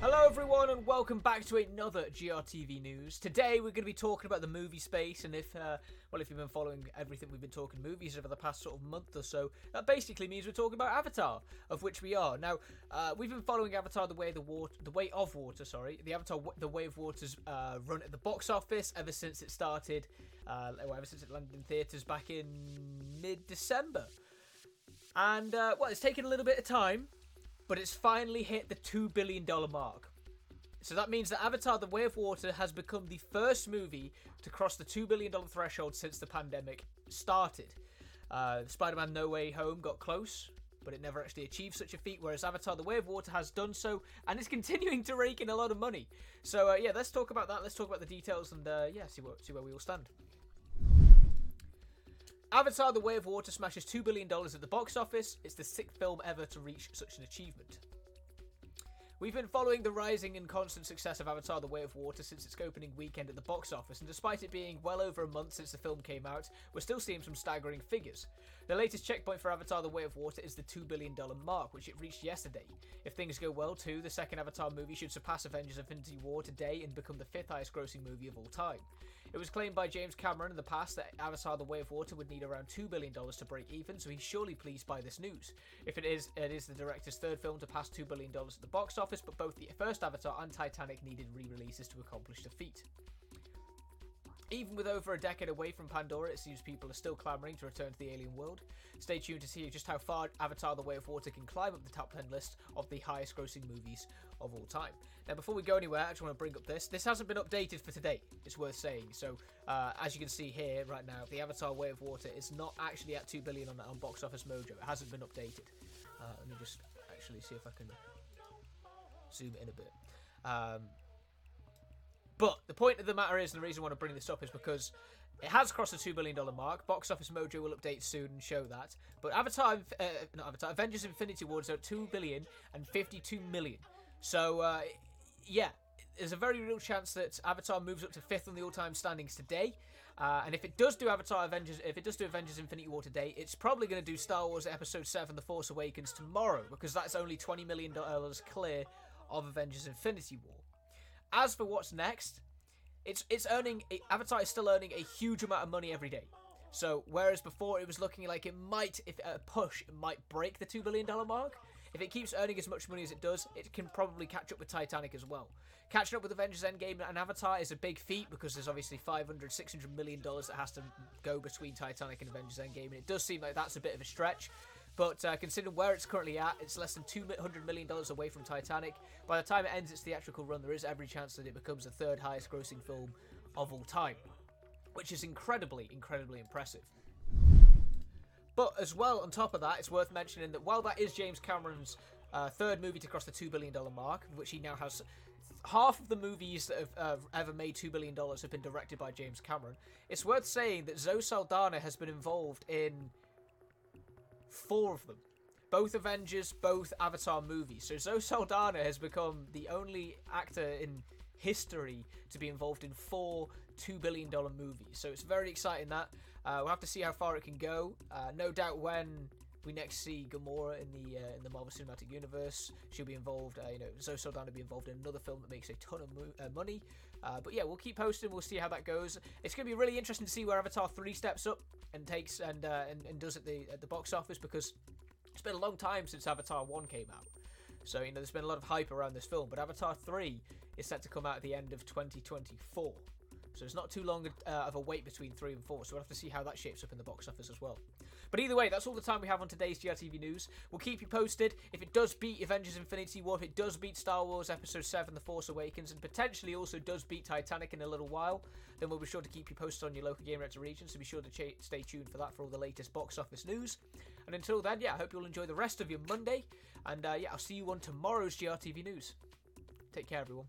Hello, everyone, and welcome back to another GRTV news. Today, we're going to be talking about the movie space, and if, uh, well, if you've been following everything we've been talking movies over the past sort of month or so, that basically means we're talking about Avatar, of which we are. Now, uh, we've been following Avatar: The Way of the Water, The Way of Water, sorry, the Avatar: The Way of Water's uh, run at the box office ever since it started, uh, well, ever since it landed in theaters back in mid-December, and uh, well, it's taken a little bit of time but it's finally hit the $2 billion mark. So that means that Avatar The Way of Water has become the first movie to cross the $2 billion threshold since the pandemic started. Uh, Spider Man No Way Home got close, but it never actually achieved such a feat, whereas Avatar The Way of Water has done so and is continuing to rake in a lot of money. So, uh, yeah, let's talk about that. Let's talk about the details and, uh, yeah, see, what, see where we all stand. Avatar The Way of Water smashes $2 billion at the box office. It's the sixth film ever to reach such an achievement. We've been following the rising and constant success of Avatar The Way of Water since its opening weekend at the box office, and despite it being well over a month since the film came out, we're still seeing some staggering figures. The latest checkpoint for Avatar The Way of Water is the $2 billion mark, which it reached yesterday. If things go well, too, the second Avatar movie should surpass Avengers Infinity War today and become the fifth highest grossing movie of all time. It was claimed by James Cameron in the past that Avatar The Way of Water would need around $2 billion to break even, so he's surely pleased by this news. If it is, it is the director's third film to pass $2 billion at the box office, but both the first Avatar and Titanic needed re releases to accomplish the feat. Even with over a decade away from Pandora, it seems people are still clamouring to return to the alien world. Stay tuned to see just how far Avatar The Way of Water can climb up the top 10 list of the highest grossing movies of all time. Now, before we go anywhere, I just want to bring up this. This hasn't been updated for today, it's worth saying. So, uh, as you can see here right now, the Avatar Way of Water is not actually at 2 billion on, on Box Office Mojo. It hasn't been updated. Uh, let me just actually see if I can zoom in a bit. Um, but the point of the matter is, and the reason I want to bring this up is because it has crossed the $2 billion mark. Box Office Mojo will update soon and show that. But Avatar, uh, not Avatar, Avengers Infinity War is at $2 billion and 52 million. So, uh, yeah, there's a very real chance that Avatar moves up to fifth on the all-time standings today. Uh, and if it does do Avatar Avengers, if it does do Avengers Infinity War today, it's probably going to do Star Wars Episode Seven: The Force Awakens tomorrow because that's only twenty million dollars clear of Avengers Infinity War. As for what's next, it's it's earning Avatar is still earning a huge amount of money every day. So whereas before it was looking like it might, if a push, it might break the two billion dollar mark. If it keeps earning as much money as it does, it can probably catch up with Titanic as well. Catching up with Avengers Endgame and Avatar is a big feat because there's obviously 500, 600 million dollars that has to go between Titanic and Avengers Endgame, and it does seem like that's a bit of a stretch. But uh, considering where it's currently at, it's less than $200 million away from Titanic. By the time it ends its theatrical run, there is every chance that it becomes the third highest grossing film of all time, which is incredibly, incredibly impressive. But as well, on top of that, it's worth mentioning that while that is James Cameron's uh, third movie to cross the $2 billion mark, which he now has half of the movies that have uh, ever made $2 billion have been directed by James Cameron, it's worth saying that Zoe Saldana has been involved in four of them. Both Avengers, both Avatar movies. So Zoe Saldana has become the only actor in history to be involved in four $2 billion movies. So it's very exciting that. Uh, we'll have to see how far it can go. Uh, no doubt when we next see Gamora in the uh, in the Marvel Cinematic Universe, she'll be involved. Uh, you know, Zoe Saldana will be involved in another film that makes a ton of mo- uh, money. Uh, but yeah, we'll keep posting. We'll see how that goes. It's going to be really interesting to see where Avatar three steps up and takes and and, and does at the at the box office because it's been a long time since Avatar one came out. So you know, there's been a lot of hype around this film, but Avatar three is set to come out at the end of 2024. So it's not too long uh, of a wait between three and four. So we'll have to see how that shapes up in the box office as well. But either way, that's all the time we have on today's GRTV news. We'll keep you posted if it does beat Avengers Infinity War, if it does beat Star Wars Episode 7 The Force Awakens, and potentially also does beat Titanic in a little while, then we'll be sure to keep you posted on your local Gamereactor region. So be sure to ch- stay tuned for that for all the latest box office news. And until then, yeah, I hope you'll enjoy the rest of your Monday. And uh, yeah, I'll see you on tomorrow's GRTV news. Take care, everyone.